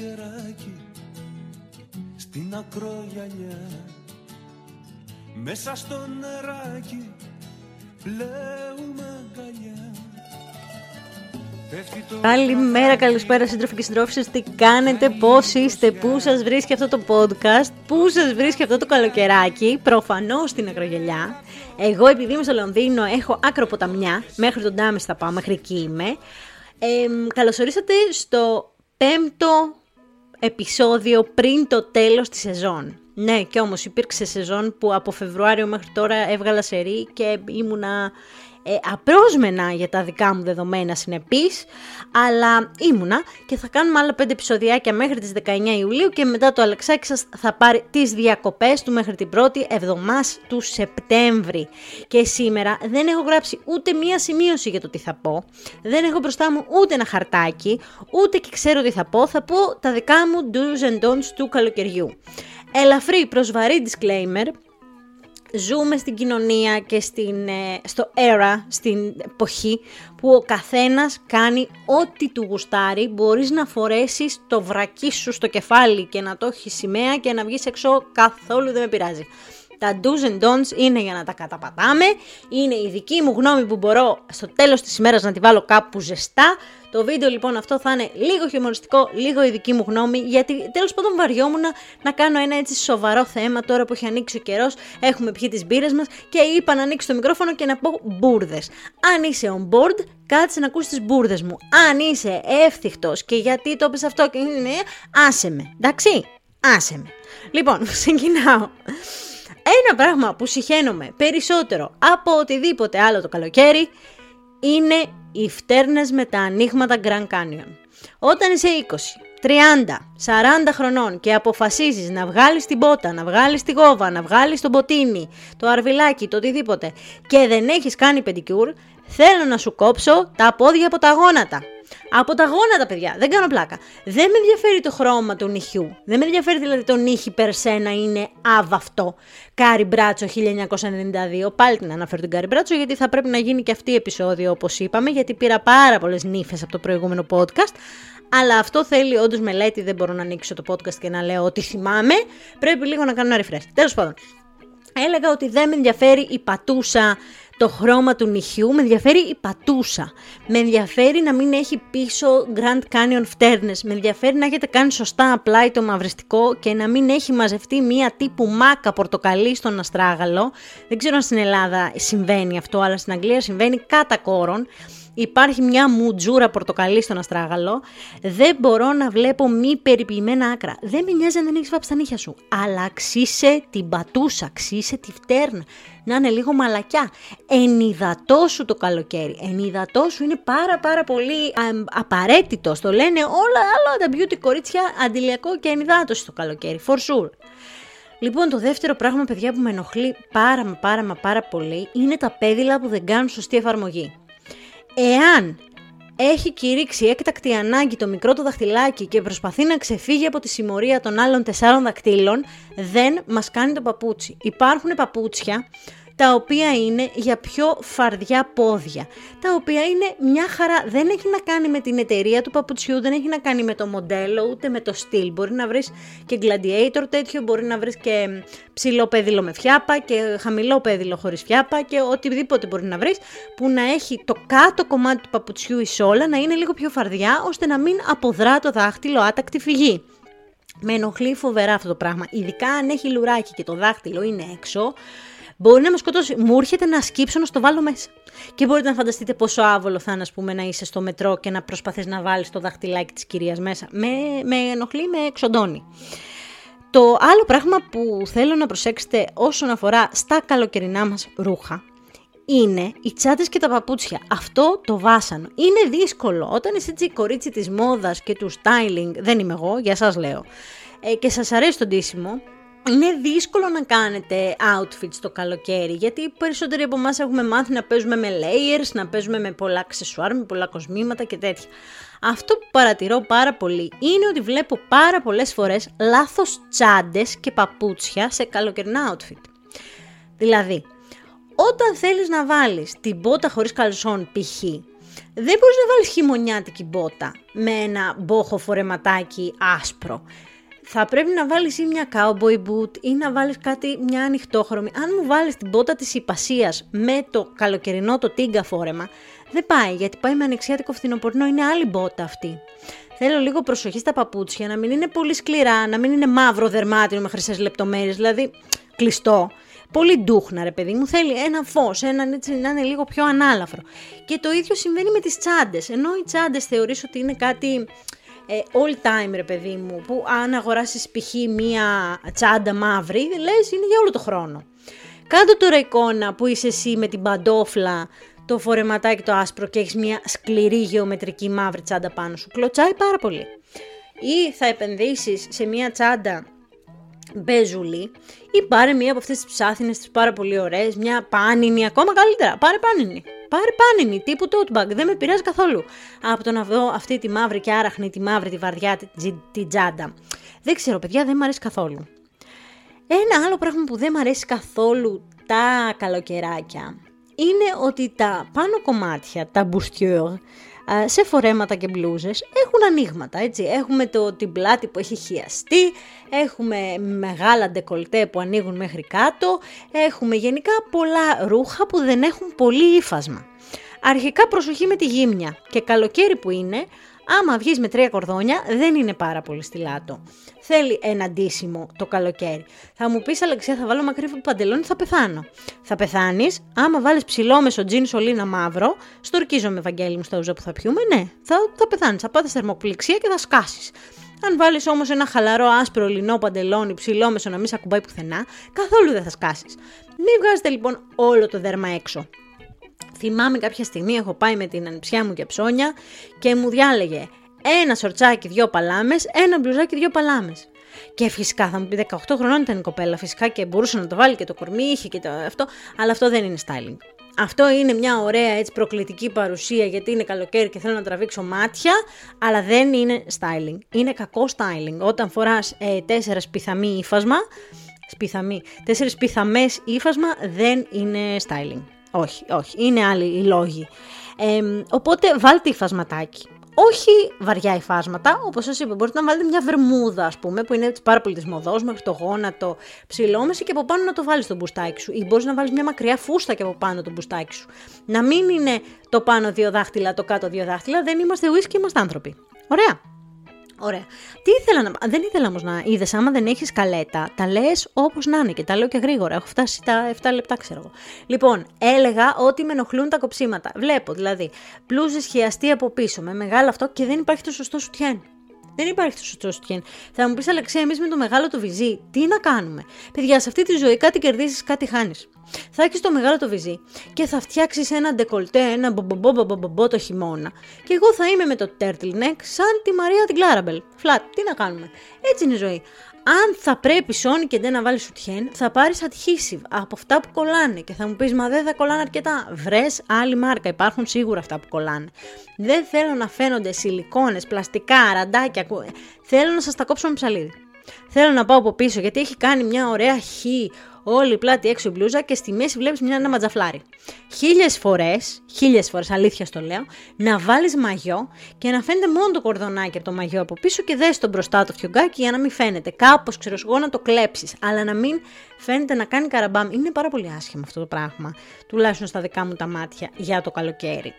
καλοκαιράκι στην ακρογιαλιά. Μέσα στο νεράκι πλέουμε αγκαλιά. Καλημέρα, καλησπέρα σύντροφοι και συντρόφισσες, τι κάνετε, πώς είστε, πού σας βρίσκει αυτό το podcast, πού σας βρίσκει αυτό το καλοκαιράκι, προφανώς στην ακρογελιά. Εγώ επειδή είμαι στο Λονδίνο έχω άκρο ποταμιά, μέχρι τον Τάμες θα πάω, μέχρι εκεί είμαι. Ε, καλωσορίσατε στο πέμπτο επεισόδιο πριν το τέλος της σεζόν. Ναι, και όμως υπήρξε σεζόν που από Φεβρουάριο μέχρι τώρα έβγαλα σερή και ήμουνα ε, απρόσμενα για τα δικά μου δεδομένα συνεπής, αλλά ήμουνα και θα κάνουμε άλλα 5 επεισοδιάκια μέχρι τις 19 Ιουλίου και μετά το Αλεξάκη σας θα πάρει τις διακοπές του μέχρι την πρώτη εβδομάδα του Σεπτέμβρη. Και σήμερα δεν έχω γράψει ούτε μία σημείωση για το τι θα πω, δεν έχω μπροστά μου ούτε ένα χαρτάκι, ούτε και ξέρω τι θα πω, θα πω τα δικά μου do's and don'ts του καλοκαιριού. Ελαφρύ προσβαρή disclaimer, ζούμε στην κοινωνία και στην, ε, στο era, στην εποχή που ο καθένας κάνει ό,τι του γουστάρει, μπορείς να φορέσεις το βρακί σου στο κεφάλι και να το έχεις σημαία και να βγεις έξω καθόλου δεν με πειράζει. Τα do's and don'ts είναι για να τα καταπατάμε, είναι η δική μου γνώμη που μπορώ στο τέλος της ημέρας να τη βάλω κάπου ζεστά. Το βίντεο λοιπόν αυτό θα είναι λίγο χιουμοριστικό, λίγο η δική μου γνώμη, γιατί τέλος πάντων βαριόμουν να κάνω ένα έτσι σοβαρό θέμα τώρα που έχει ανοίξει ο καιρός, έχουμε πιει τις μπύρες μας και είπα να ανοίξει το μικρόφωνο και να πω μπουρδες. Αν είσαι on board, κάτσε να ακούσει τις μπουρδες μου. Αν είσαι εύθυχτος και γιατί το πες αυτό και είναι, άσε με, εντάξει, άσε με. Λοιπόν, ξεκινάω. Ένα πράγμα που συχαίνομαι περισσότερο από οτιδήποτε άλλο το καλοκαίρι είναι οι φτέρνες με τα ανοίγματα Grand Canyon. Όταν είσαι 20, 30, 40 χρονών και αποφασίζεις να βγάλεις την πότα, να βγάλεις τη γόβα, να βγάλεις το μποτίνι, το αρβιλάκι, το οτιδήποτε και δεν έχεις κάνει πεντικιούρ, θέλω να σου κόψω τα πόδια από τα γόνατα. Από τα γόνατα, παιδιά, δεν κάνω πλάκα. Δεν με ενδιαφέρει το χρώμα του νυχιού. Δεν με ενδιαφέρει δηλαδή το νύχι per se να είναι άβαφτο. Carrie Bradshaw 1992. Πάλι την αναφέρω την Carrie Bradshaw γιατί θα πρέπει να γίνει και αυτή η επεισόδιο όπως είπαμε, γιατί πήρα πάρα πολλές νύφες από το προηγούμενο podcast. Αλλά αυτό θέλει όντως μελέτη. Δεν μπορώ να ανοίξω το podcast και να λέω ότι θυμάμαι. Πρέπει λίγο να κάνω ένα refresh. Τέλος πάντων. Έλεγα ότι δεν με ενδιαφέρει η πατούσα το χρώμα του νυχιού, με ενδιαφέρει η πατούσα. Με ενδιαφέρει να μην έχει πίσω Grand Canyon φτέρνες. Με ενδιαφέρει να έχετε κάνει σωστά απλά το μαυριστικό και να μην έχει μαζευτεί μία τύπου μάκα πορτοκαλί στον αστράγαλο. Δεν ξέρω αν στην Ελλάδα συμβαίνει αυτό, αλλά στην Αγγλία συμβαίνει κατά κόρον υπάρχει μια μουτζούρα πορτοκαλί στον αστράγαλο, δεν μπορώ να βλέπω μη περιποιημένα άκρα. Δεν με νοιάζει αν δεν έχεις βάψει τα νύχια σου. Αλλά αξίσε την πατούσα, αξίσε τη φτέρνα. Να είναι λίγο μαλακιά. Ενυδατό σου το καλοκαίρι. Ενυδατό σου είναι πάρα πάρα πολύ απαραίτητος. Το λένε όλα άλλα τα beauty κορίτσια αντιλιακό και ενυδάτωση το καλοκαίρι. For sure. Λοιπόν, το δεύτερο πράγμα, παιδιά, που με ενοχλεί πάρα μα πάρα μα πάρα πολύ είναι τα πέδιλα που δεν κάνουν σωστή εφαρμογή. Εάν έχει κηρύξει έκτακτη ανάγκη το μικρό το δαχτυλάκι και προσπαθεί να ξεφύγει από τη συμμορία των άλλων τεσσάρων δακτύλων, δεν μας κάνει το παπούτσι. Υπάρχουν παπούτσια τα οποία είναι για πιο φαρδιά πόδια, τα οποία είναι μια χαρά, δεν έχει να κάνει με την εταιρεία του παπουτσιού, δεν έχει να κάνει με το μοντέλο, ούτε με το στυλ, μπορεί να βρεις και gladiator τέτοιο, μπορεί να βρεις και ψηλό πέδιλο με φιάπα και χαμηλό πέδιλο χωρίς φιάπα και οτιδήποτε μπορεί να βρεις, που να έχει το κάτω κομμάτι του παπουτσιού η σόλα να είναι λίγο πιο φαρδιά, ώστε να μην αποδρά το δάχτυλο άτακτη φυγή. Με ενοχλεί φοβερά αυτό το πράγμα, ειδικά αν έχει λουράκι και το δάχτυλο είναι έξω, μπορεί να με σκοτώσει. Μου έρχεται να σκύψω να στο βάλω μέσα. Και μπορείτε να φανταστείτε πόσο άβολο θα είναι, ας πούμε, να είσαι στο μετρό και να προσπαθείς να βάλεις το δαχτυλάκι της κυρίας μέσα. Με, με ενοχλεί, με εξοντώνει. Το άλλο πράγμα που θέλω να προσέξετε όσον αφορά στα καλοκαιρινά μας ρούχα είναι οι τσάντες και τα παπούτσια. Αυτό το βάσανο. Είναι δύσκολο όταν είσαι έτσι κορίτσι της μόδας και του styling, δεν είμαι εγώ, για σας λέω, ε, και σας αρέσει το ντύσιμο, είναι δύσκολο να κάνετε outfits το καλοκαίρι, γιατί οι περισσότεροι από εμάς έχουμε μάθει να παίζουμε με layers, να παίζουμε με πολλά αξεσουάρ, με πολλά κοσμήματα και τέτοια. Αυτό που παρατηρώ πάρα πολύ είναι ότι βλέπω πάρα πολλές φορές λάθος τσάντες και παπούτσια σε καλοκαιρινά outfit. Δηλαδή, όταν θέλεις να βάλεις την πότα χωρίς καλσόν π.χ. δεν μπορείς να βάλεις χειμωνιάτικη μπότα με ένα μπόχο φορεματάκι άσπρο. Θα πρέπει να βάλεις ή μια cowboy boot ή να βάλεις κάτι, μια ανοιχτόχρωμη. Αν μου βάλεις την μπότα της υπασίας με το καλοκαιρινό το τίγκα φόρεμα, δεν πάει γιατί πάει με ανοιξιάτικο φθινοπορνό, είναι άλλη μπότα αυτή. Θέλω λίγο προσοχή στα παπούτσια, να μην είναι πολύ σκληρά, να μην είναι μαύρο δερμάτινο με χρυσές λεπτομέρειες, δηλαδή κλειστό. Πολύ ντούχνα, ρε παιδί μου. Θέλει ένα φως, έναν έτσι να είναι λίγο πιο ανάλαφρο. Και το ίδιο συμβαίνει με τις τσάντες. Ενώ οι τσάντες θεωρείς ότι είναι κάτι ε, all time, ρε παιδί μου, που αν αγοράσεις π.χ. μία τσάντα μαύρη, λες είναι για όλο το χρόνο. Κάντο τώρα εικόνα που είσαι εσύ με την παντόφλα, το φορεματάκι το άσπρο και έχεις μια σκληρή γεωμετρική μαύρη τσάντα πάνω σου. Κλωτσάει πάρα πολύ. Ή θα επενδύσεις σε μια τσάντα μπέζουλη ή πάρε μία από αυτές τις ψάθινες τις πάρα πολύ ωραίες, μια πάνινη ακόμα καλύτερα, πάρε πάνινη. Πάρε πάνινη, τύπου tote bag, δεν με πειράζει καθόλου. Από το να δω αυτή τη μαύρη και άραχνη, τη μαύρη, τη βαρδιά, την τη τζάντα. Δεν ξέρω παιδιά, δεν μου αρέσει καθόλου. Ένα άλλο πράγμα που δεν μου αρέσει καθόλου τα καλοκαιράκια είναι ότι τα πάνω κομμάτια, τα μπουστιόρ, σε φορέματα και μπλούζες έχουν ανοίγματα, έτσι. Έχουμε το, την πλάτη που έχει χιαστεί, έχουμε μεγάλα ντεκολτέ που ανοίγουν μέχρι κάτω, έχουμε γενικά πολλά ρούχα που δεν έχουν πολύ ύφασμα. Αρχικά προσοχή με τη γύμνια και καλοκαίρι που είναι, άμα βγεις με τρία κορδόνια δεν είναι πάρα πολύ στυλάτο. Θέλει ένα ντύσιμο το καλοκαίρι. Θα μου πεις Αλεξία θα βάλω μακρύ παντελόνι θα πεθάνω. Θα πεθάνεις άμα βάλεις ψηλό μεσο τζιν σωλήνα μαύρο, στορκίζω με Βαγγέλη μου στα ούζα που θα πιούμε, ναι, θα, θα πεθάνεις, θα πάθεις θερμοπληξία και θα σκάσεις. Αν βάλεις όμως ένα χαλαρό άσπρο λινό παντελόνι ψηλό μεσο να μην σε ακουμπάει πουθενά, καθόλου δεν θα σκάσεις. Μην βγάζετε λοιπόν όλο το δέρμα έξω. Θυμάμαι κάποια στιγμή έχω πάει με την ανιψιά μου και ψώνια και μου διάλεγε ένα σορτσάκι, δυο παλάμες, ένα μπλουζάκι, δυο παλάμες. Και φυσικά θα μου πει 18 χρονών ήταν η κοπέλα, φυσικά και μπορούσε να το βάλει και το κορμί, είχε και το αυτό, αλλά αυτό δεν είναι styling. Αυτό είναι μια ωραία έτσι προκλητική παρουσία γιατί είναι καλοκαίρι και θέλω να τραβήξω μάτια, αλλά δεν είναι styling. Είναι κακό styling. Όταν φοράς ε, τέσσερα σπιθαμή ύφασμα, σπιθαμή, τέσσερις πιθαμές ύφασμα δεν είναι styling. Όχι, όχι, είναι άλλοι οι λόγοι. οπότε βάλτε υφασματάκι. Όχι βαριά υφάσματα, όπως σας είπα, μπορείτε να βάλετε μια βερμούδα, ας πούμε, που είναι έτσι πάρα πολύ της μοδός, μέχρι το γόνατο ψηλόμεση και από πάνω να το βάλεις στο μπουστάκι σου. Ή μπορείς να βάλεις μια μακριά φούστα και από πάνω το μπουστάκι σου. Να μην είναι το πάνω δύο δάχτυλα, το κάτω δύο δάχτυλα, δεν είμαστε whisky, είμαστε άνθρωποι. Ωραία. Ωραία. Τι ήθελα να. Δεν ήθελα όμως να είδες, άμα δεν έχεις καλέτα, τα λες όπως να είναι και τα λέω και γρήγορα. Έχω φτάσει τα 7 λεπτά, ξέρω εγώ. Λοιπόν, έλεγα ότι με ενοχλούν τα κοψίματα. Βλέπω δηλαδή πλούζε χιαστή από πίσω με μεγάλο αυτό και δεν υπάρχει το σωστό σουτιέν. Δεν υπάρχει το σωστό σουτιέν. Θα μου πεις Αλεξία, εμείς με το μεγάλο το βυζί, τι να κάνουμε; Παιδιά, σε αυτή τη ζωή κάτι κερδίζεις, κάτι χάνεις. Θα έχεις το μεγάλο το βυζί και θα φτιάξεις ένα ντεκολτέ, ένα μπομπομπομπομπομπο το χειμώνα. Και εγώ θα είμαι με το turtleneck σαν τη Μαρία την Κλάραμπελ. Φλατ, τι να κάνουμε. Έτσι είναι η ζωή. Αν θα πρέπει Sony και δεν να βάλεις σουτιέν, θα πάρεις adhesive από αυτά που κολλάνε και θα μου πεις Μα δεν θα κολλάνε αρκετά. Βρες άλλη μάρκα, υπάρχουν σίγουρα αυτά που κολλάνε. Δεν θέλω να φαίνονται σιλικόνες, πλαστικά, ραντάκια. Θέλω να σας τα κόψω με ψαλίδι. Θέλω να πάω από πίσω γιατί έχει κάνει μια ωραία χ όλη η πλάτη έξω η μπλούζα και στη μέση βλέπεις μια ένα ματζαφλάρι. Χίλιες φορές, χίλιες φορές, αλήθεια στο λέω, να βάλεις μαγιό και να φαίνεται μόνο το κορδονάκι από το μαγιό από πίσω και δες τον μπροστά το φιωγκάκι για να μην φαίνεται. Κάπως ξέρω εγώ να το κλέψεις, αλλά να μην φαίνεται να κάνει καραμπάμ. Είναι πάρα πολύ άσχημο αυτό το πράγμα, τουλάχιστον στα δικά μου τα μάτια για το καλοκαίρι.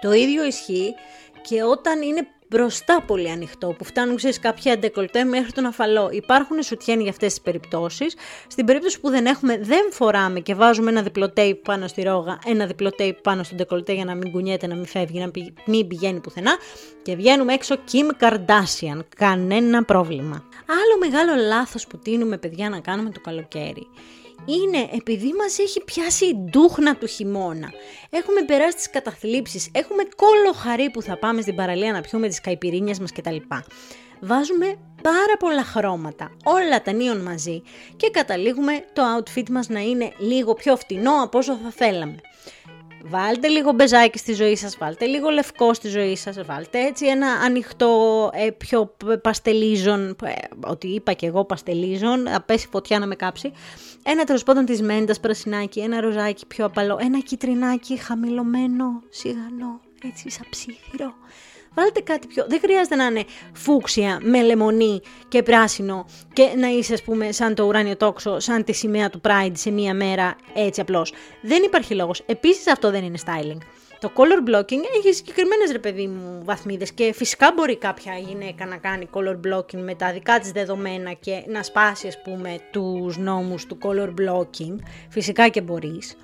Το ίδιο ισχύει και όταν είναι μπροστά πολύ ανοιχτό, που φτάνουν ξέρεις, κάποια ντεκολτέ μέχρι τον αφαλό. Υπάρχουν σουτιέν για αυτές τις περιπτώσεις. Στην περίπτωση που δεν έχουμε, δεν φοράμε και βάζουμε ένα διπλό tape πάνω στη ρόγα, ένα διπλό tape πάνω στον ντεκολτέ για να μην κουνιέται, να μην φεύγει, να μην πηγαίνει πουθενά και βγαίνουμε έξω Kim Kardashian. Κανένα πρόβλημα. Άλλο μεγάλο λάθος που τίνουμε παιδιά να κάνουμε το καλοκαίρι είναι επειδή μας έχει πιάσει η ντούχνα του χειμώνα. Έχουμε περάσει τις καταθλίψεις, έχουμε κόλλο χαρί που θα πάμε στην παραλία να πιούμε τις καϊπυρίνιες μας κτλ. Βάζουμε πάρα πολλά χρώματα, όλα τα νίον μαζί και καταλήγουμε το outfit μας να είναι λίγο πιο φτηνό από όσο θα θέλαμε. Βάλτε λίγο μπεζάκι στη ζωή σας, βάλτε λίγο λευκό στη ζωή σας, βάλτε έτσι ένα ανοιχτό, ε, πιο παστελίζον, ε, ότι είπα και εγώ παστελίζον, απέσει φωτιά να με κάψει. Ένα τέλος πάντων της μέντας πρασινάκι, ένα ροζάκι πιο απαλό, ένα κυτρινάκι χαμηλωμένο, σιγανό, έτσι σαν ψήθυρο. Βάλτε κάτι πιο. Δεν χρειάζεται να είναι φούξια με λεμονί και πράσινο και να είσαι, ας πούμε, σαν το ουράνιο τόξο, σαν τη σημαία του Pride σε μία μέρα έτσι απλώς. Δεν υπάρχει λόγος. Επίσης αυτό δεν είναι styling. Το color blocking έχει συγκεκριμένες ρε παιδί μου βαθμίδες και φυσικά μπορεί κάποια γυναίκα να κάνει color blocking με τα δικά της δεδομένα και να σπάσει, ας πούμε, τους νόμους του color blocking. Φυσικά και μπορείς.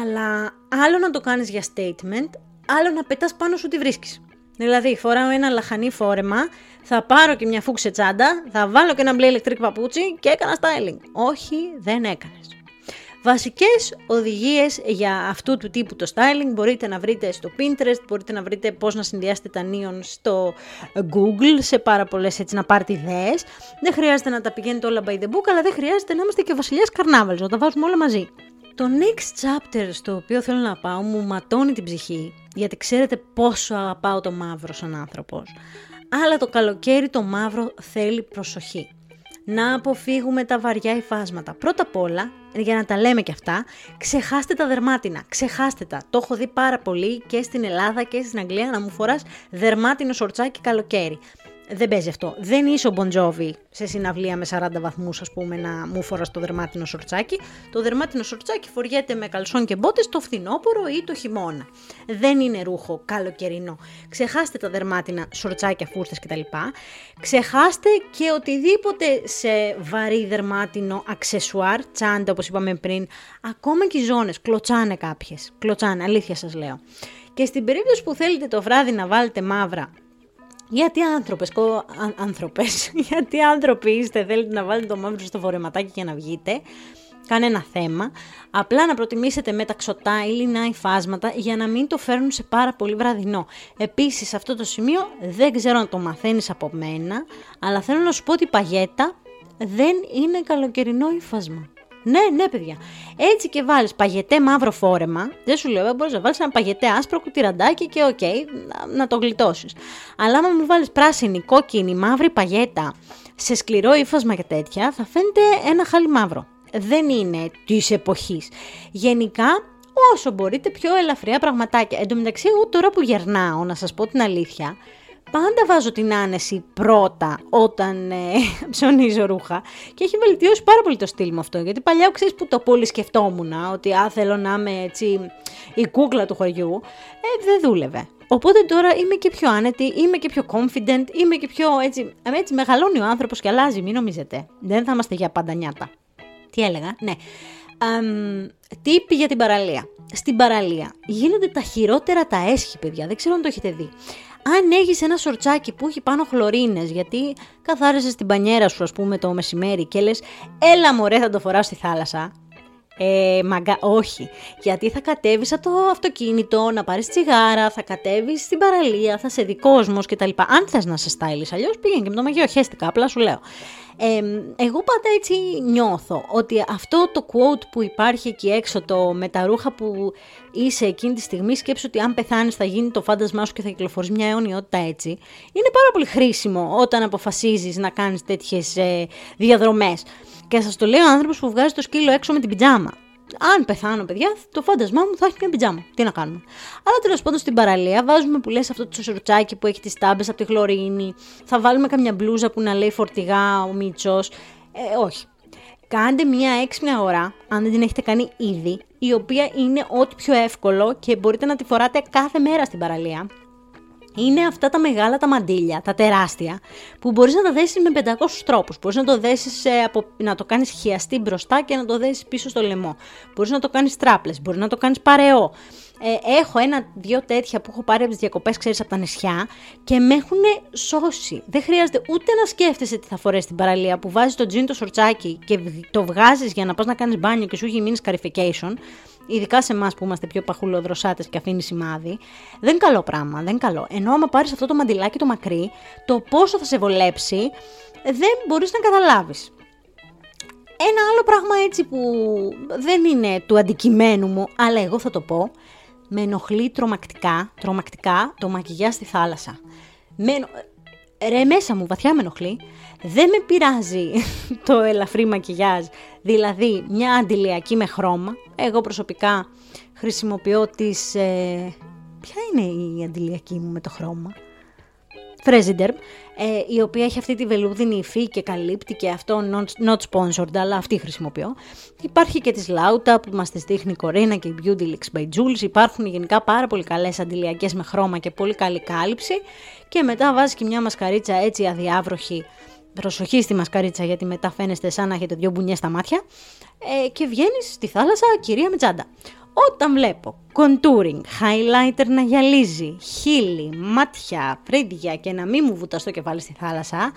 Αλλά άλλο να το κάνεις για statement, άλλο να πετάς πάνω σου τι βρίσκεις. Δηλαδή, φοράω ένα λαχανί φόρεμα, θα πάρω και μια φούξε τσάντα, θα βάλω και ένα μπλε ηλεκτρικ παπούτσι και έκανα styling. Όχι, δεν έκανες. Βασικές οδηγίες για αυτού του τύπου το styling μπορείτε να βρείτε στο Pinterest, μπορείτε να βρείτε πώς να συνδυάσετε τα neon στο Google, σε πάρα πολλές έτσι να πάρετε ιδέες. Δεν χρειάζεται να τα πηγαίνετε όλα by the book, αλλά δεν χρειάζεται να είμαστε και βασιλιάς καρνάβαλς, να τα βάζουμε όλα μαζί. Το next chapter στο οποίο θέλω να πάω μου ματώνει την ψυχή, γιατί ξέρετε πόσο αγαπάω το μαύρο σαν άνθρωπος. Αλλά το καλοκαίρι το μαύρο θέλει προσοχή. Να αποφύγουμε τα βαριά υφάσματα. Πρώτα απ' όλα, για να τα λέμε και αυτά, ξεχάστε τα δερμάτινα. Ξεχάστε τα. Το έχω δει πάρα πολύ και στην Ελλάδα και στην Αγγλία να μου φοράς δερμάτινο σορτσάκι καλοκαίρι δεν παίζει αυτό. Δεν είσαι ο Μποντζόβι σε συναυλία με 40 βαθμούς, ας πούμε, να μου φοράς το δερμάτινο σορτσάκι. Το δερμάτινο σορτσάκι φοριέται με καλσόν και μπότες το φθινόπωρο ή το χειμώνα. Δεν είναι ρούχο καλοκαιρινό. Ξεχάστε τα δερμάτινα σορτσάκια, φούρτες κτλ. Ξεχάστε και οτιδήποτε σε βαρύ δερμάτινο αξεσουάρ, τσάντα όπως είπαμε πριν. Ακόμα και οι ζώνες κλωτσάνε κάποιες. Κλωτσάνε, αλήθεια σας λέω. Και στην περίπτωση που θέλετε το βράδυ να βάλετε μαύρα γιατί άνθρωπες, κο... άνθρωπες, γιατί άνθρωποι είστε, θέλετε να βάλετε το μαύρο στο φορεματάκι και να βγείτε, κανένα θέμα. Απλά να προτιμήσετε μεταξωτά ή λινά υφάσματα για να μην το φέρνουν σε πάρα πολύ βραδινό. Επίσης, σε αυτό το σημείο δεν ξέρω αν το μαθαίνεις από μένα, αλλά θέλω να σου πω ότι η παγιέτα δεν είναι καλοκαιρινό ύφασμα. Ναι, ναι, παιδιά. Έτσι και βάλεις παγιετέ μαύρο φόρεμα. Δεν σου λέω, μπορείς να βάλεις ένα παγιετέ άσπρο κοντό τιραντάκι και οκ, να, να το γλιτώσεις. Αλλά άμα μου βάλεις πράσινη, κόκκινη, μαύρη παγιέτα σε σκληρό ύφασμα και τέτοια, θα φαίνεται ένα χάλι μαύρο. Δεν είναι της εποχής. Γενικά, όσο μπορείτε πιο ελαφριά πραγματάκια. Εν τω μεταξύ, εγώ τώρα που γερνάω, να σας πω την αλήθεια, πάντα βάζω την άνεση πρώτα όταν ε, ψωνίζω ρούχα και έχει βελτιώσει πάρα πολύ το στυλ μου αυτό γιατί παλιά ξέρεις που το πολύ σκεφτόμουν ότι α, θέλω να είμαι έτσι η κούκλα του χωριού ε, δεν δούλευε. Οπότε τώρα είμαι και πιο άνετη, είμαι και πιο confident, είμαι και πιο έτσι, έτσι μεγαλώνει ο άνθρωπος και αλλάζει, μην νομίζετε. Δεν θα είμαστε για πάντα νιάτα. Τι έλεγα, ναι. Um, τύπη για την παραλία. Στην παραλία γίνονται τα χειρότερα τα έσχη, παιδιά. Δεν ξέρω αν το έχετε δει αν έχεις ένα σορτσάκι που έχει πάνω χλωρίνες, γιατί καθάρισες την πανιέρα σου ας πούμε το μεσημέρι και λες έλα μωρέ θα το φοράω στη θάλασσα. Ε, μαγκα, όχι, γιατί θα κατέβεις από το αυτοκίνητο, να πάρεις τσιγάρα, θα κατέβεις στην παραλία, θα σε δει κόσμος κτλ. Αν θες να σε στάιλεις, αλλιώς πήγαινε και με το μαγείο, χέστηκα, απλά σου λέω εγώ πάντα έτσι νιώθω ότι αυτό το quote που υπάρχει εκεί έξω, το με τα ρούχα που είσαι εκείνη τη στιγμή, σκέψου ότι αν πεθάνεις θα γίνει το φάντασμά σου και θα κυκλοφορείς μια αιωνιότητα έτσι, είναι πάρα πολύ χρήσιμο όταν αποφασίζεις να κάνεις τέτοιες ε, διαδρομές. Και σας το λέει ο άνθρωπος που βγάζει το σκύλο έξω με την πιτζάμα αν πεθάνω, παιδιά, το φάντασμά μου θα έχει μια πιτζάμα. Τι να κάνουμε. Αλλά τέλος πάντων στην παραλία βάζουμε που λες αυτό το σορτσάκι που έχει τις τάμπες από τη χλωρίνη. Θα βάλουμε καμιά μπλούζα που να λέει φορτηγά ο Μίτσος. Ε, όχι. Κάντε μια έξυπνη αγορά, αν δεν την έχετε κάνει ήδη, η οποία είναι ό,τι πιο εύκολο και μπορείτε να τη φοράτε κάθε μέρα στην παραλία είναι αυτά τα μεγάλα τα μαντίλια, τα τεράστια, που μπορείς να τα δέσεις με 500 τρόπους. Μπορείς να το δέσεις, ε, από, να το κάνεις χιαστή μπροστά και να το δέσεις πίσω στο λαιμό. Μπορείς να το κάνεις τράπλες, μπορείς να το κάνεις παρεό. Ε, έχω ένα-δυο τέτοια που έχω πάρει από τις διακοπές, ξέρεις, από τα νησιά και με έχουν σώσει. Δεν χρειάζεται ούτε να σκέφτεσαι τι θα φορέσει στην παραλία που βάζεις το τζιν το σορτσάκι και το βγάζεις για να πας να κάνεις μπάνιο και σου έχει μείνει scarification ειδικά σε εμάς που είμαστε πιο παχουλοδροσάτες και αφήνει σημάδι, δεν είναι καλό πράγμα, δεν είναι καλό. Ενώ άμα πάρεις αυτό το μαντιλάκι το μακρύ, το πόσο θα σε βολέψει, δεν μπορείς να καταλάβεις. Ένα άλλο πράγμα έτσι που δεν είναι του αντικειμένου μου, αλλά εγώ θα το πω, με ενοχλεί τρομακτικά, τρομακτικά το μακιγιά στη θάλασσα. Με, ρε μέσα μου βαθιά με ενοχλεί. Δεν με πειράζει το ελαφρύ μακιγιάζ, δηλαδή μια αντιλιακή με χρώμα. Εγώ προσωπικά χρησιμοποιώ τις ε, Ποια είναι η αντιλιακή μου με το χρώμα; Fresiderm, ε, η οποία έχει αυτή τη βελούδινη υφή και καλύπτει και αυτό not, not sponsored, αλλά αυτή χρησιμοποιώ. Υπάρχει και της Lauta που μας τις δείχνει η Κορίνα και η Beauty Leaks by Jules. Υπάρχουν γενικά πάρα πολύ καλές αντιλιακές με χρώμα και πολύ καλή κάλυψη. Και μετά βάζει και μια μασκαρίτσα έτσι αδιάβροχη προσοχή στη μασκαρίτσα γιατί μετά φαίνεστε σαν να έχετε δυο μπουνιές στα μάτια ε, και βγαίνεις στη θάλασσα κυρία με τσάντα. Όταν βλέπω contouring, highlighter να γυαλίζει, χείλη, μάτια, φρύδια και να μην μου βουταστώ κεφάλι στη θάλασσα,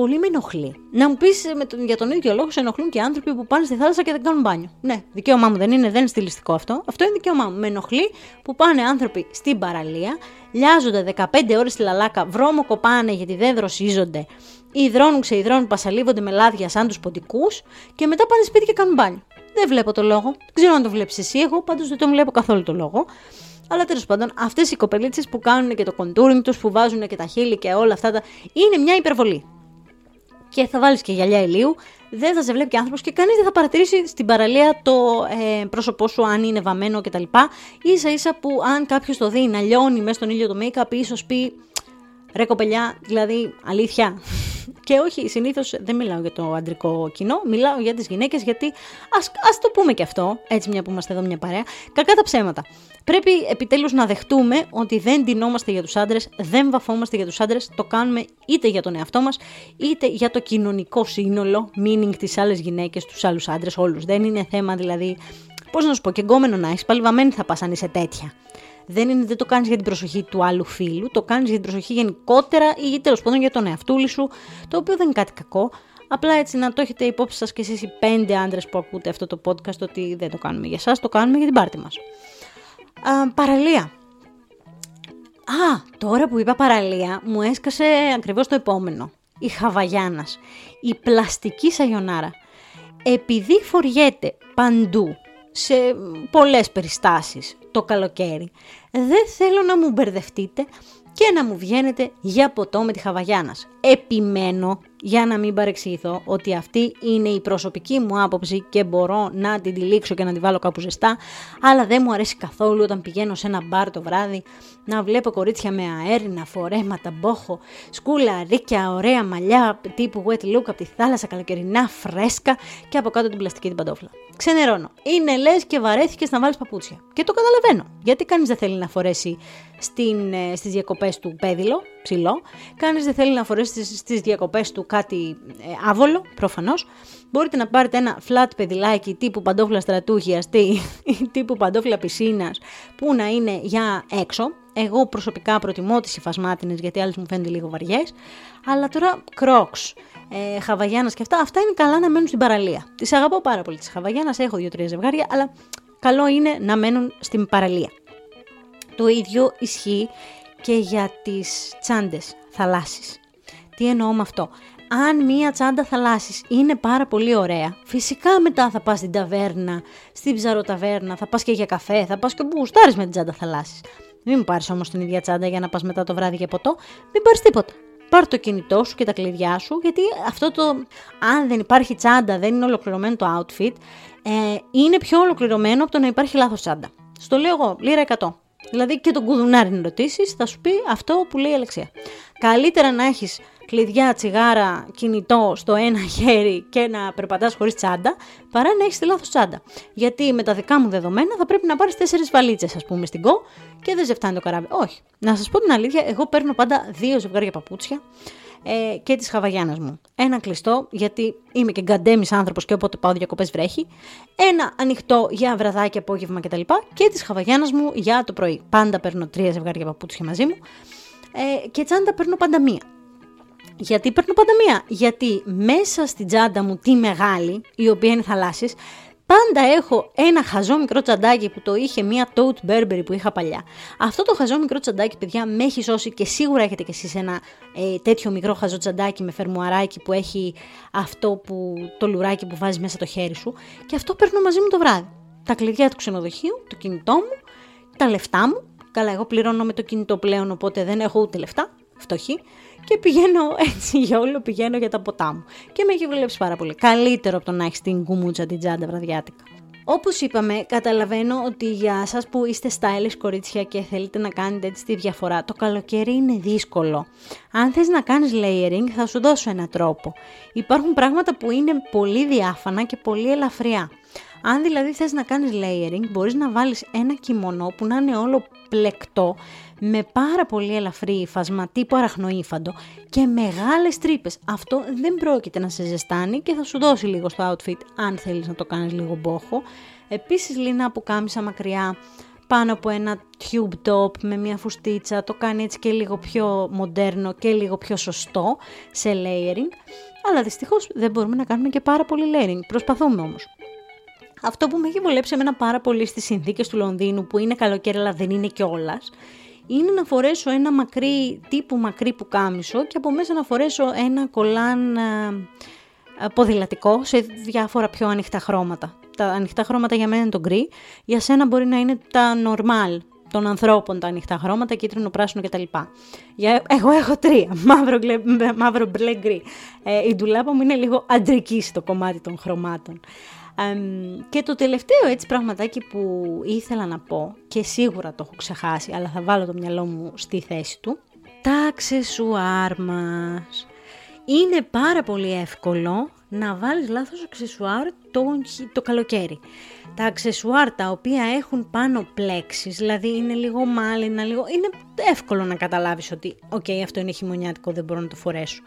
πολύ με ενοχλεί. Να μου πεις για τον ίδιο λόγο σε ενοχλούν και άνθρωποι που πάνε στη θάλασσα και δεν κάνουν μπάνιο. Ναι, δικαίωμά μου δεν είναι, δεν είναι στιλιστικό αυτό. Αυτό είναι δικαίωμά μου. Με ενοχλεί που πάνε άνθρωποι στην παραλία, λιάζονται 15 ώρες στη λαλάκα, βρώμο κοπάνε γιατί δεν δροσίζονται, υδρώνουν, ξεϊδρώνουν, πασαλίβονται με λάδια σαν τους ποντικούς και μετά πάνε σπίτι και κάνουν μπάνιο. Δεν βλέπω το λόγο. Δεν ξέρω αν το βλέπεις εσύ. Εγώ πάντως δεν το βλέπω καθόλου το λόγο. Αλλά τέλος πάντων, αυτές οι κοπελίτσες που κάνουν και το contouring τους, που βάζουν και τα χείλη και όλα αυτά, τα... είναι μια υπερβολή. Και θα βάλεις και γυαλιά ηλίου, δεν θα σε βλέπει άνθρωπος και κανείς δεν θα παρατηρήσει στην παραλία το ε, πρόσωπό σου αν είναι βαμμένο κτλ. σα ίσα που αν κάποιος το δει να λιώνει μέσα στον ήλιο το make-up, ίσως πει ρε κοπελιά, δηλαδή αλήθεια. Και όχι, συνήθως δεν μιλάω για το αντρικό κοινό, μιλάω για τις γυναίκες, γιατί ας ας το πούμε και αυτό, έτσι μια που είμαστε εδώ μια παρέα. Κακά τα ψέματα. Πρέπει επιτέλους να δεχτούμε ότι δεν ντυνόμαστε για τους άντρες, δεν βαφόμαστε για τους άντρες, το κάνουμε είτε για τον εαυτό μας, είτε για το κοινωνικό σύνολο, meaning τις άλλες γυναίκες, τους άλλους άντρες, όλους. Δεν είναι θέμα δηλαδή. Πώς να σου πω, και εγκόμενο να έχεις, πάλι βαμμένη θα πας αν είσαι τέτοια δεν, είναι, δεν το κάνεις για την προσοχή του άλλου φίλου, το κάνεις για την προσοχή γενικότερα ή τέλος πάντων για τον εαυτούλη σου, το οποίο δεν είναι κάτι κακό. Απλά έτσι να το έχετε υπόψη σας και εσείς οι πέντε άντρες που ακούτε αυτό το podcast ότι δεν το κάνουμε για εσά, το κάνουμε για την πάρτη μας. Παραλία. Α, τώρα που είπα παραλία, μου έσκασε ακριβώς το επόμενο. Η Χαβαγιάνας. Η πλαστική σαγιονάρα. Επειδή φοριέται παντού, σε πολλές περιστάσεις, το καλοκαίρι. Δεν θέλω να μου μπερδευτείτε και να μου βγαίνετε για ποτό με τη Χαβαγιάνας. Επιμένω, για να μην παρεξηγηθώ, ότι αυτή είναι η προσωπική μου άποψη και μπορώ να την τυλίξω και να την βάλω κάπου ζεστά, αλλά δεν μου αρέσει καθόλου όταν πηγαίνω σε ένα μπαρ το βράδυ να βλέπω κορίτσια με αέρινα, φορέματα, μπόχο, σκούλα, ρίκια, ωραία μαλλιά τύπου wet look από τη θάλασσα καλοκαιρινά, φρέσκα και από κάτω την πλαστική την παντόφλα. Ξενερώνω. Είναι λες και βαρέθηκες να βάλεις παπούτσια. Και το καταλαβαίνω. Γιατί κανείς δεν θέλει να φορέσει ε, στις διακοπές του πέδιλο, ψηλό. Κανείς δεν θέλει να φορέσει στις διακοπές του κάτι ε, άβολο, προφανώς. Μπορείτε να πάρετε ένα flat πεδιλάκι τύπου παντόφλα στρατούχια ή τύπου παντόφλα πισίνας που να είναι για έξω. Εγώ προσωπικά προτιμώ τις υφασμάτινες γιατί άλλες μου φαίνονται λίγο βαριές. Αλλά τώρα κρόξ, ε, Χαβαγιάνα και αυτά, αυτά είναι καλά να μένουν στην παραλία. Τις αγαπώ πάρα πολύ τις Χαβαγιάνα, έχω δύο-τρία ζευγάρια, αλλά καλό είναι να μένουν στην παραλία. Το ίδιο ισχύει και για τις τσάντες θαλάσσης. Τι εννοώ με αυτό; Αν μία τσάντα θαλάσσης είναι πάρα πολύ ωραία, φυσικά μετά θα πας στην ταβέρνα, στην ψαροταβέρνα, θα πας και για καφέ, θα πας και που γουστάρεις με την τσάντα θαλάσσης. Μην μου πάρεις όμως την ίδια τσάντα για να πας μετά το βράδυ για ποτό, μην πάρεις τίποτα. Πάρ το κινητό σου και τα κλειδιά σου, γιατί αυτό το, αν δεν υπάρχει τσάντα, δεν είναι ολοκληρωμένο το outfit, ε, είναι πιο ολοκληρωμένο από το να υπάρχει λάθος τσάντα. Στο λέω εγώ, λίρα 100. Δηλαδή και τον κουδουνάρι να ρωτήσεις, θα σου πει αυτό που λέει η Αλεξία. Καλύτερα να έχεις κλειδιά, τσιγάρα, κινητό στο ένα χέρι και να περπατάς χωρίς τσάντα, παρά να έχεις τη λάθος τσάντα. Γιατί με τα δικά μου δεδομένα θα πρέπει να πάρεις τέσσερις βαλίτσες, ας πούμε, στην κο και δεν ζευτάνει το καράβι. Όχι. Να σας πω την αλήθεια, εγώ παίρνω πάντα δύο ζευγάρια παπούτσια ε, και της Χαβαγιάνα μου. Ένα κλειστό, γιατί είμαι και γκαντέμις άνθρωπος και όποτε πάω διακοπές βρέχει. Ένα ανοιχτό για βραδάκι, απόγευμα κτλ. Και της Χαβαγιάνα μου για το πρωί. Πάντα παίρνω τρία ζευγάρια παπούτσια μαζί μου. Ε, και τσάντα παίρνω πάντα μία. Γιατί παίρνω πάντα μία; Γιατί μέσα στην τσάντα μου τη μεγάλη, η οποία είναι θαλάσσης, πάντα έχω ένα χαζό μικρό τσαντάκι που το είχε μία tote Burberry που είχα παλιά. Αυτό το χαζό μικρό τσαντάκι, παιδιά, με έχει σώσει και σίγουρα έχετε κι εσείς ένα ε, τέτοιο μικρό χαζό τσαντάκι με φερμουαράκι που έχει αυτό που, το λουράκι που βάζεις μέσα το χέρι σου. Και αυτό παίρνω μαζί μου το βράδυ. Τα κλειδιά του ξενοδοχείου, το κινητό μου, τα λεφτά μου. Καλά, εγώ πληρώνω με το κινητό πλέον, οπότε δεν έχω ούτε λεφτά. Φτωχή και πηγαίνω έτσι για όλο, πηγαίνω για τα ποτά μου. Και με έχει δουλέψει πάρα πολύ. Καλύτερο από το να έχεις την κουμούτσα την τσάντα βραδιάτικα. Όπως είπαμε, καταλαβαίνω ότι για σας που είστε stylish κορίτσια και θέλετε να κάνετε έτσι τη διαφορά, το καλοκαίρι είναι δύσκολο. Αν θες να κάνεις layering θα σου δώσω ένα τρόπο. Υπάρχουν πράγματα που είναι πολύ διάφανα και πολύ ελαφριά. Αν δηλαδή θες να κάνεις layering, μπορείς να βάλεις ένα κιμονό που να είναι όλο πλεκτό, με πάρα πολύ ελαφρύ ύφασμα τύπου αραχνοήφαντο και μεγάλες τρύπες. Αυτό δεν πρόκειται να σε ζεστάνει και θα σου δώσει λίγο στο outfit αν θέλεις να το κάνεις λίγο μπόχο. Επίσης λίνα που κάμισα μακριά πάνω από ένα tube top με μια φουστίτσα, το κάνει έτσι και λίγο πιο μοντέρνο και λίγο πιο σωστό σε layering. Αλλά δυστυχώς δεν μπορούμε να κάνουμε και πάρα πολύ layering. Προσπαθούμε όμως. Αυτό που με έχει βολέψει εμένα πάρα πολύ στις συνθήκες του Λονδίνου που είναι καλοκαίρι αλλά δεν είναι κιόλας, είναι να φορέσω ένα μακρύ, τύπου μακρύ που κάμισο και από μέσα να φορέσω ένα κολάν ε, ε, ποδηλατικό σε διάφορα πιο ανοιχτά χρώματα. Τα ανοιχτά χρώματα για μένα είναι το γκρι, για σένα μπορεί να είναι τα normal των ανθρώπων τα ανοιχτά χρώματα, κίτρινο, πράσινο κτλ. Για, εγώ έχω τρία, μαύρο, μαύρο μπλε, γκρι. Ε, η ντουλάπα μου είναι λίγο αντρική στο κομμάτι των χρωμάτων και το τελευταίο έτσι πραγματάκι που ήθελα να πω και σίγουρα το έχω ξεχάσει αλλά θα βάλω το μυαλό μου στη θέση του τα αξεσουάρ μας. Είναι πάρα πολύ εύκολο να βάλεις λάθος αξεσουάρ το, το καλοκαίρι. Τα αξεσουάρ τα οποία έχουν πάνω πλέξεις, δηλαδή είναι λίγο μάλινα, λίγο... είναι εύκολο να καταλάβεις ότι «ΟΚ, αυτό είναι χειμωνιάτικο, δεν μπορώ να το φορέσω».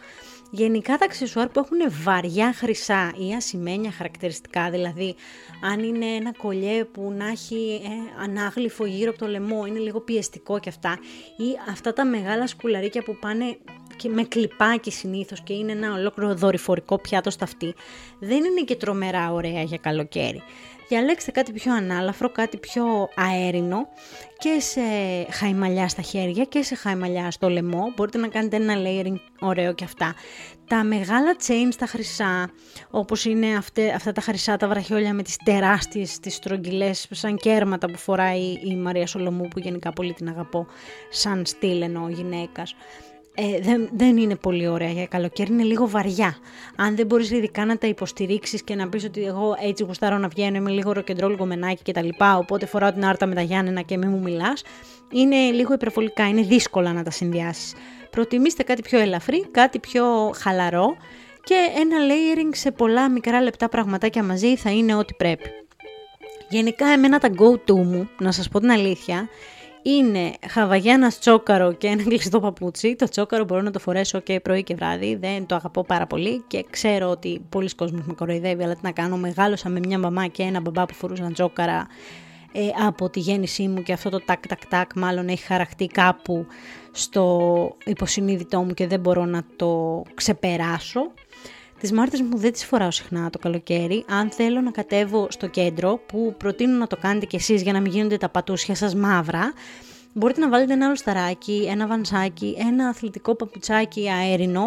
Γενικά τα αξεσουάρ που έχουν βαριά χρυσά ή ασημένια χαρακτηριστικά, δηλαδή αν είναι ένα κολλιέ που να έχει ε, ανάγλυφο γύρω από το λαιμό, είναι λίγο πιεστικό και αυτά, ή αυτά τα μεγάλα σκουλαρίκια που πάνε και με κλιπάκι συνήθως και είναι ένα ολόκληρο δορυφορικό πιάτο στα αυτή, δεν είναι και τρομερά ωραία για καλοκαίρι διαλέξτε κάτι πιο ανάλαφρο, κάτι πιο αέρινο και σε χαϊμαλιά στα χέρια και σε χαϊμαλιά στο λαιμό. Μπορείτε να κάνετε ένα layering ωραίο και αυτά. Τα μεγάλα chains τα χρυσά, όπως είναι αυτά τα χρυσά τα βραχιόλια με τις τεράστιες, τις στρογγυλές σαν κέρματα που φοράει η Μαρία Σολομού που γενικά πολύ την αγαπώ σαν στυλ εννοώ γυναίκας ε, δεν, δεν είναι πολύ ωραία για καλοκαίρι, είναι λίγο βαριά. Αν δεν μπορείς ειδικά να τα υποστηρίξεις και να πεις ότι εγώ έτσι γουστάρω να βγαίνω, είμαι λίγο ροκεντρόλ γομενάκι και τα λοιπά, οπότε φοράω την άρτα με τα Γιάννενα και μην μου μιλάς, είναι λίγο υπερβολικά, είναι δύσκολα να τα συνδυάσεις. Προτιμήστε κάτι πιο ελαφρύ, κάτι πιο χαλαρό και ένα layering σε πολλά μικρά λεπτά πραγματάκια μαζί θα είναι ό,τι πρέπει. Γενικά εμένα τα go-to μου, να σας πω την αλήθεια, είναι χαβαγιάνα τσόκαρο και ένα κλειστό παπούτσι. Το τσόκαρο μπορώ να το φορέσω και πρωί και βράδυ. Δεν το αγαπώ πάρα πολύ και ξέρω ότι πολλοί κόσμοι με κοροϊδεύει, αλλά τι να κάνω. Μεγάλωσα με μια μαμά και ένα μπαμπά που φορούσαν τσόκαρα ε, από τη γέννησή μου και αυτό το τάκ τάκ τάκ μάλλον έχει χαραχτεί κάπου στο υποσυνείδητό μου και δεν μπορώ να το ξεπεράσω. Τις μάρτε μου δεν τις φοράω συχνά το καλοκαίρι. Αν θέλω να κατέβω στο κέντρο, που προτείνω να το κάνετε κι εσείς για να μην γίνονται τα πατούσια σας μαύρα, μπορείτε να βάλετε ένα άλλο σταράκι, ένα βανσάκι, ένα αθλητικό παπουτσάκι αέρινο,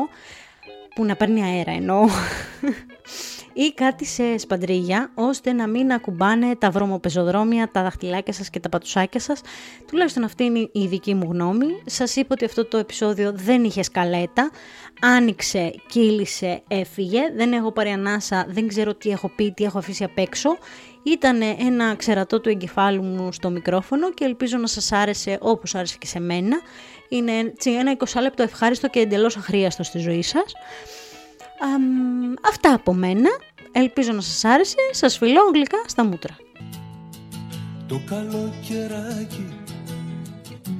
που να παίρνει αέρα εννοώ, ή κάτι σε σπαντρίγια, ώστε να μην ακουμπάνε τα βρωμοπεζοδρόμια, τα δαχτυλάκια σας και τα πατουσάκια σας. Τουλάχιστον αυτή είναι η δική μου γνώμη. Σας είπα ότι αυτό το επεισόδιο δεν είχε σκαλέτα. Άνοιξε, κύλησε, έφυγε. Δεν έχω πάρει ανάσα, δεν ξέρω τι έχω πει, τι έχω αφήσει απ' έξω. Ήταν ένα ξερατό του εγκεφάλου μου στο μικρόφωνο και ελπίζω να σας άρεσε όπως άρεσε και σε μένα. Είναι ένα 20 λεπτό ευχάριστο και εντελώς αχρίαστο στη ζωή σας αυτά από μένα. Ελπίζω να σας άρεσε. Σας φιλώ γλυκά στα μούτρα. Το καλοκαιράκι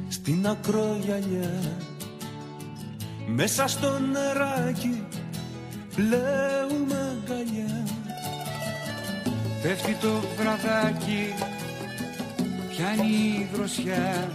στην ακρογιαλιά μέσα στο νεράκι πλέουμε αγκαλιά Πέφτει το βραδάκι πιάνει η δροσιά